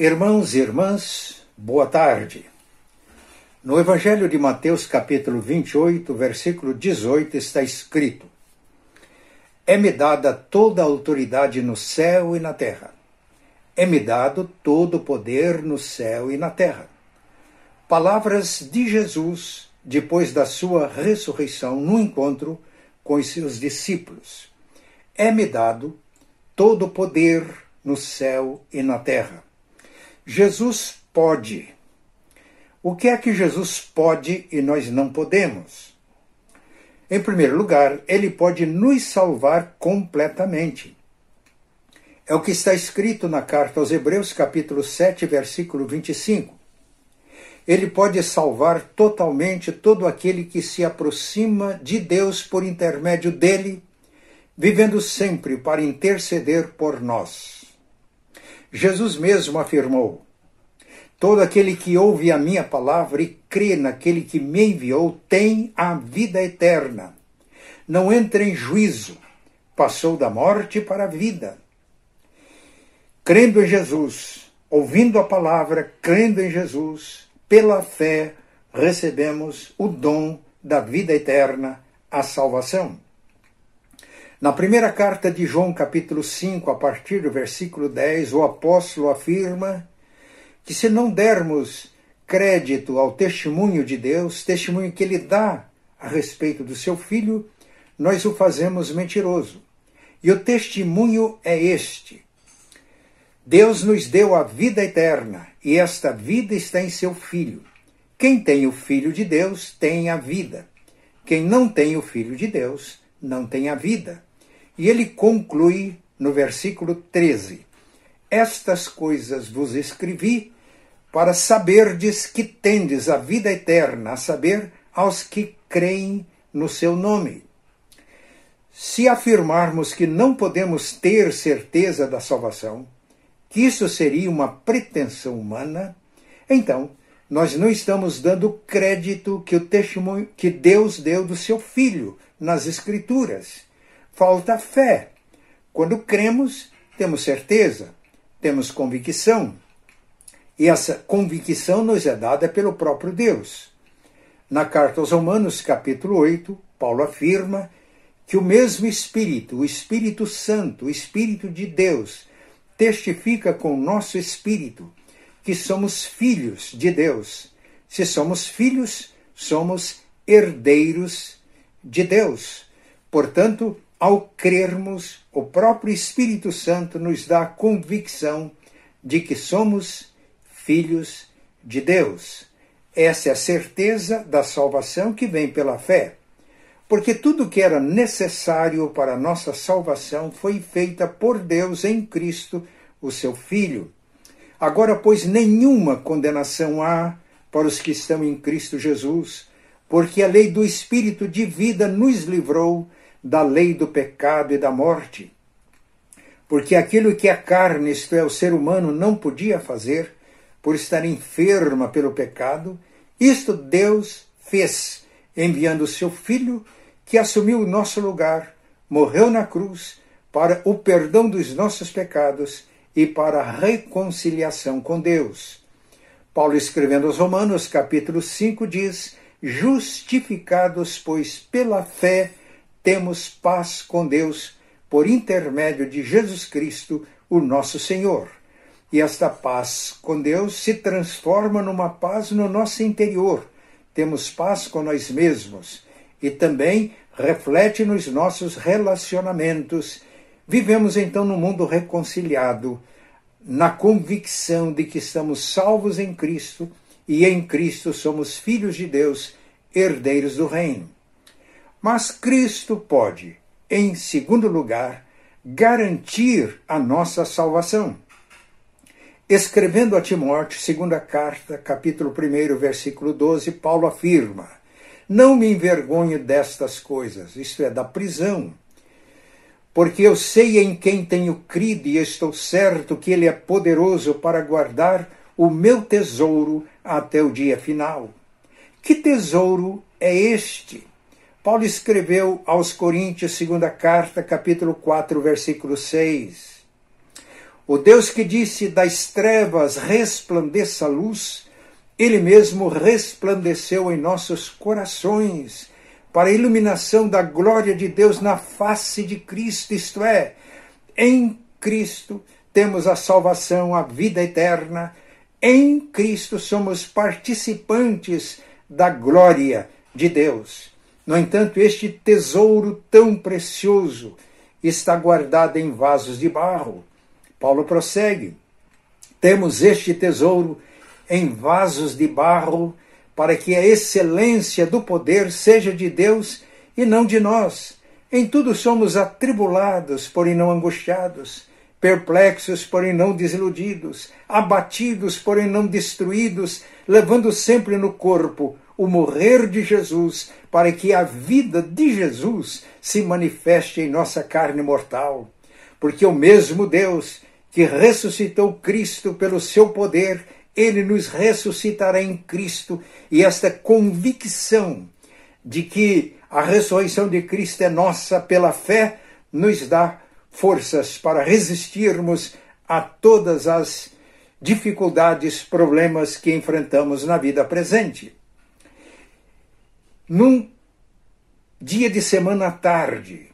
Irmãos e irmãs, boa tarde. No Evangelho de Mateus, capítulo 28, versículo 18, está escrito: É-me dada toda a autoridade no céu e na terra. É-me dado todo o poder no céu e na terra. Palavras de Jesus depois da sua ressurreição no encontro com os seus discípulos. É-me dado todo o poder no céu e na terra. Jesus pode. O que é que Jesus pode e nós não podemos? Em primeiro lugar, ele pode nos salvar completamente. É o que está escrito na carta aos Hebreus, capítulo 7, versículo 25. Ele pode salvar totalmente todo aquele que se aproxima de Deus por intermédio dele, vivendo sempre para interceder por nós. Jesus mesmo afirmou: Todo aquele que ouve a minha palavra e crê naquele que me enviou tem a vida eterna. Não entra em juízo, passou da morte para a vida. Crendo em Jesus, ouvindo a palavra, crendo em Jesus, pela fé recebemos o dom da vida eterna, a salvação. Na primeira carta de João, capítulo 5, a partir do versículo 10, o apóstolo afirma que se não dermos crédito ao testemunho de Deus, testemunho que ele dá a respeito do seu filho, nós o fazemos mentiroso. E o testemunho é este: Deus nos deu a vida eterna, e esta vida está em seu filho. Quem tem o filho de Deus tem a vida. Quem não tem o filho de Deus não tem a vida. E ele conclui no versículo 13: Estas coisas vos escrevi para saberdes que tendes a vida eterna, a saber, aos que creem no seu nome. Se afirmarmos que não podemos ter certeza da salvação, que isso seria uma pretensão humana, então nós não estamos dando crédito que o testemunho que Deus deu do seu filho nas escrituras falta fé. Quando cremos, temos certeza, temos convicção. E essa convicção nos é dada pelo próprio Deus. Na carta aos Romanos, capítulo 8, Paulo afirma que o mesmo Espírito, o Espírito Santo, o Espírito de Deus, testifica com o nosso espírito que somos filhos de Deus. Se somos filhos, somos herdeiros de Deus. Portanto, ao crermos, o próprio Espírito Santo nos dá a convicção de que somos filhos de Deus. Essa é a certeza da salvação que vem pela fé. Porque tudo que era necessário para a nossa salvação foi feita por Deus em Cristo, o seu Filho. Agora, pois, nenhuma condenação há para os que estão em Cristo Jesus, porque a lei do Espírito de vida nos livrou da lei do pecado e da morte. Porque aquilo que a carne, isto é, o ser humano, não podia fazer, por estar enferma pelo pecado, isto Deus fez, enviando o seu Filho, que assumiu o nosso lugar, morreu na cruz, para o perdão dos nossos pecados e para a reconciliação com Deus. Paulo, escrevendo aos Romanos, capítulo 5, diz: Justificados, pois, pela fé, temos paz com Deus por intermédio de Jesus Cristo, o nosso Senhor. E esta paz com Deus se transforma numa paz no nosso interior. Temos paz com nós mesmos e também reflete nos nossos relacionamentos. Vivemos então num mundo reconciliado, na convicção de que estamos salvos em Cristo e em Cristo somos filhos de Deus, herdeiros do Reino. Mas Cristo pode, em segundo lugar, garantir a nossa salvação. Escrevendo a Timóteo, segunda carta, capítulo 1, versículo 12, Paulo afirma: Não me envergonho destas coisas, isto é, da prisão, porque eu sei em quem tenho crido e estou certo que ele é poderoso para guardar o meu tesouro até o dia final. Que tesouro é este? Paulo escreveu aos Coríntios, segunda carta, capítulo 4, versículo 6. O Deus que disse das trevas resplandeça a luz, ele mesmo resplandeceu em nossos corações para a iluminação da glória de Deus na face de Cristo, isto é, em Cristo temos a salvação, a vida eterna. Em Cristo somos participantes da glória de Deus. No entanto, este tesouro tão precioso está guardado em vasos de barro. Paulo prossegue: Temos este tesouro em vasos de barro, para que a excelência do poder seja de Deus e não de nós. Em tudo somos atribulados, porém não angustiados, perplexos, porém não desiludidos, abatidos, porém não destruídos, levando sempre no corpo o morrer de Jesus, para que a vida de Jesus se manifeste em nossa carne mortal. Porque o mesmo Deus que ressuscitou Cristo pelo seu poder, ele nos ressuscitará em Cristo, e esta convicção de que a ressurreição de Cristo é nossa pela fé nos dá forças para resistirmos a todas as dificuldades, problemas que enfrentamos na vida presente. Num dia de semana à tarde,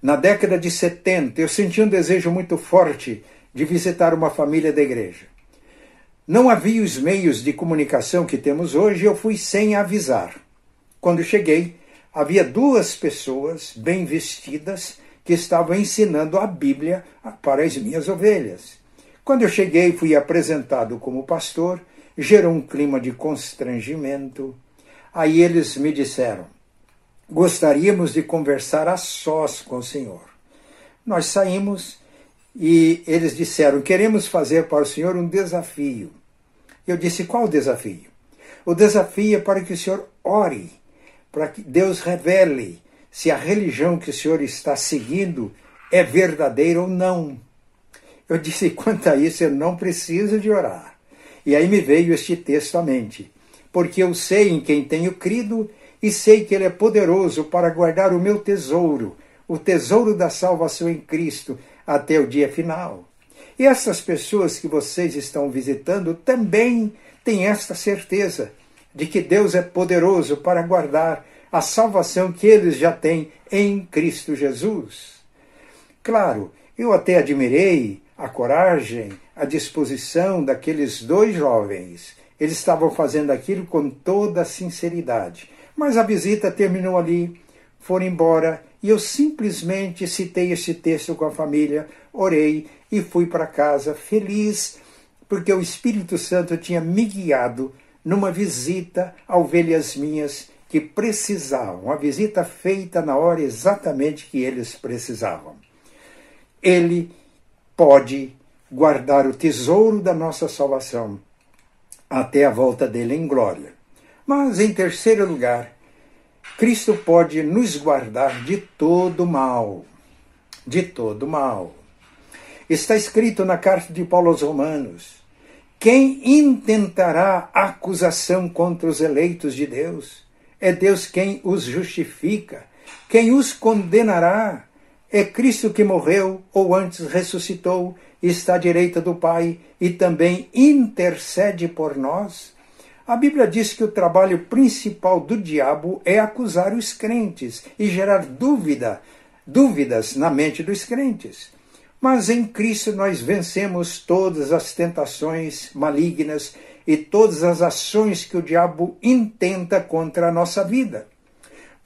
na década de 70, eu senti um desejo muito forte de visitar uma família da igreja. Não havia os meios de comunicação que temos hoje, eu fui sem avisar. Quando cheguei, havia duas pessoas bem vestidas que estavam ensinando a Bíblia para as minhas ovelhas. Quando eu cheguei, fui apresentado como pastor, gerou um clima de constrangimento. Aí eles me disseram: gostaríamos de conversar a sós com o senhor. Nós saímos e eles disseram: queremos fazer para o senhor um desafio. Eu disse: qual o desafio? O desafio é para que o senhor ore, para que Deus revele se a religião que o senhor está seguindo é verdadeira ou não. Eu disse: quanto a isso, eu não preciso de orar. E aí me veio este texto à mente. Porque eu sei em quem tenho crido e sei que Ele é poderoso para guardar o meu tesouro, o tesouro da salvação em Cristo, até o dia final. E essas pessoas que vocês estão visitando também têm esta certeza de que Deus é poderoso para guardar a salvação que eles já têm em Cristo Jesus. Claro, eu até admirei a coragem, a disposição daqueles dois jovens. Eles estavam fazendo aquilo com toda sinceridade. Mas a visita terminou ali, foram embora e eu simplesmente citei esse texto com a família, orei e fui para casa feliz, porque o Espírito Santo tinha me guiado numa visita a ovelhas minhas que precisavam, a visita feita na hora exatamente que eles precisavam. Ele pode guardar o tesouro da nossa salvação até a volta dele em glória. Mas, em terceiro lugar, Cristo pode nos guardar de todo mal. De todo mal. Está escrito na carta de Paulo aos Romanos: quem intentará acusação contra os eleitos de Deus? É Deus quem os justifica. Quem os condenará? É Cristo que morreu, ou antes ressuscitou, está à direita do Pai e também intercede por nós. A Bíblia diz que o trabalho principal do diabo é acusar os crentes e gerar dúvida, dúvidas na mente dos crentes. Mas em Cristo nós vencemos todas as tentações malignas e todas as ações que o diabo intenta contra a nossa vida.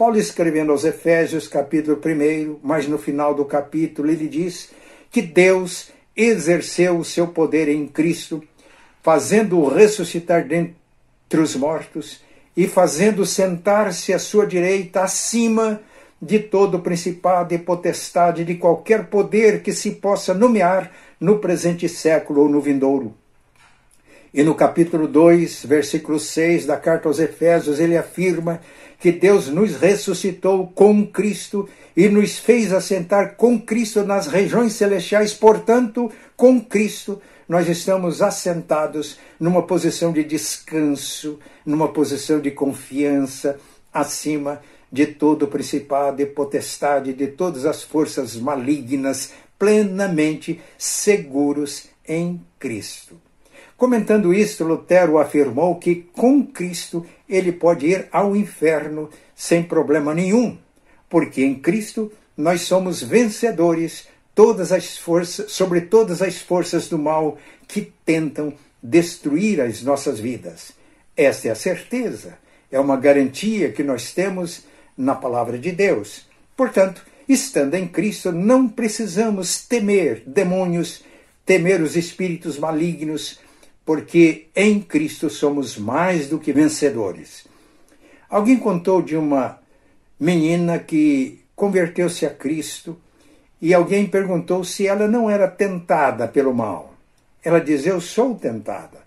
Paulo escrevendo aos Efésios, capítulo 1, mas no final do capítulo ele diz que Deus exerceu o seu poder em Cristo, fazendo-o ressuscitar dentre os mortos e fazendo sentar-se à sua direita acima de todo principado e potestade, de qualquer poder que se possa nomear no presente século ou no vindouro. E no capítulo 2, versículo 6 da carta aos Efésios, ele afirma que Deus nos ressuscitou com Cristo e nos fez assentar com Cristo nas regiões celestiais, portanto, com Cristo nós estamos assentados numa posição de descanso, numa posição de confiança acima de todo o principado e potestade, de todas as forças malignas plenamente seguros em Cristo. Comentando isto, Lutero afirmou que com Cristo ele pode ir ao inferno sem problema nenhum, porque em Cristo nós somos vencedores todas as forças, sobre todas as forças do mal que tentam destruir as nossas vidas. Esta é a certeza, é uma garantia que nós temos na palavra de Deus. Portanto, estando em Cristo, não precisamos temer demônios, temer os espíritos malignos, porque em Cristo somos mais do que vencedores. Alguém contou de uma menina que converteu-se a Cristo e alguém perguntou se ela não era tentada pelo mal. Ela diz: Eu sou tentada,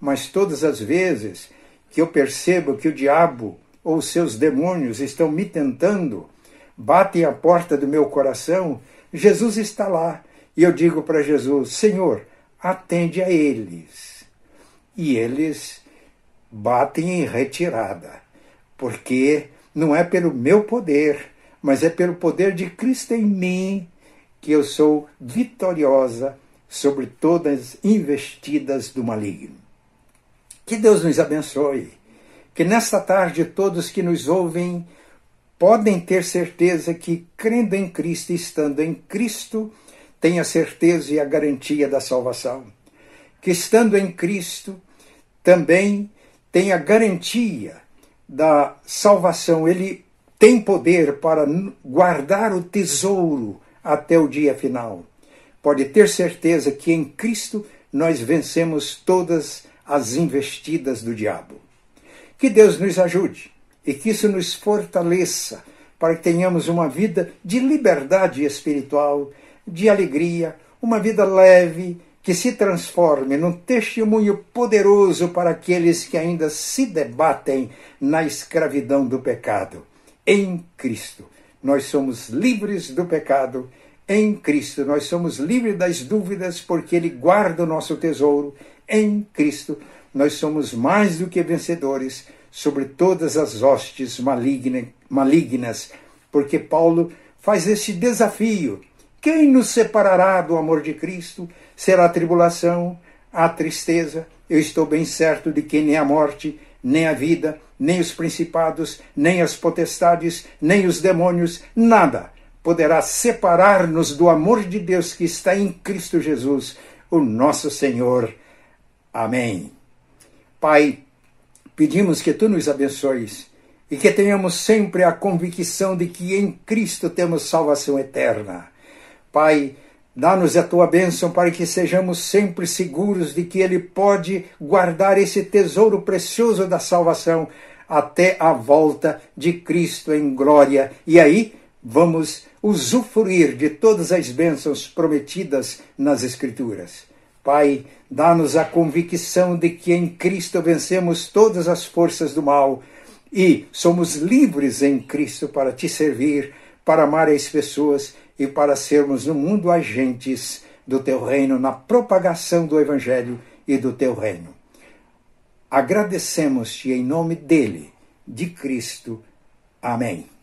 mas todas as vezes que eu percebo que o diabo ou seus demônios estão me tentando, batem a porta do meu coração, Jesus está lá. E eu digo para Jesus: Senhor, atende a eles. E eles batem em retirada, porque não é pelo meu poder, mas é pelo poder de Cristo em mim que eu sou vitoriosa sobre todas investidas do maligno. Que Deus nos abençoe. Que nesta tarde todos que nos ouvem podem ter certeza que, crendo em Cristo estando em Cristo, têm a certeza e a garantia da salvação. Que estando em Cristo, também tem a garantia da salvação. Ele tem poder para guardar o tesouro até o dia final. Pode ter certeza que em Cristo nós vencemos todas as investidas do diabo. Que Deus nos ajude e que isso nos fortaleça para que tenhamos uma vida de liberdade espiritual, de alegria, uma vida leve que se transforme num testemunho poderoso para aqueles que ainda se debatem na escravidão do pecado. Em Cristo nós somos livres do pecado. Em Cristo nós somos livres das dúvidas, porque Ele guarda o nosso tesouro. Em Cristo nós somos mais do que vencedores sobre todas as hostes maligna, malignas, porque Paulo faz esse desafio. Quem nos separará do amor de Cristo? Será a tribulação, a tristeza? Eu estou bem certo de que nem a morte, nem a vida, nem os principados, nem as potestades, nem os demônios, nada poderá separar-nos do amor de Deus que está em Cristo Jesus, o nosso Senhor. Amém. Pai, pedimos que tu nos abençoes e que tenhamos sempre a convicção de que em Cristo temos salvação eterna. Pai, Dá-nos a tua bênção para que sejamos sempre seguros de que Ele pode guardar esse tesouro precioso da salvação até a volta de Cristo em glória. E aí vamos usufruir de todas as bênçãos prometidas nas Escrituras. Pai, dá-nos a convicção de que em Cristo vencemos todas as forças do mal e somos livres em Cristo para te servir, para amar as pessoas e para sermos no mundo agentes do teu reino na propagação do evangelho e do teu reino. Agradecemos-te em nome dele, de Cristo. Amém.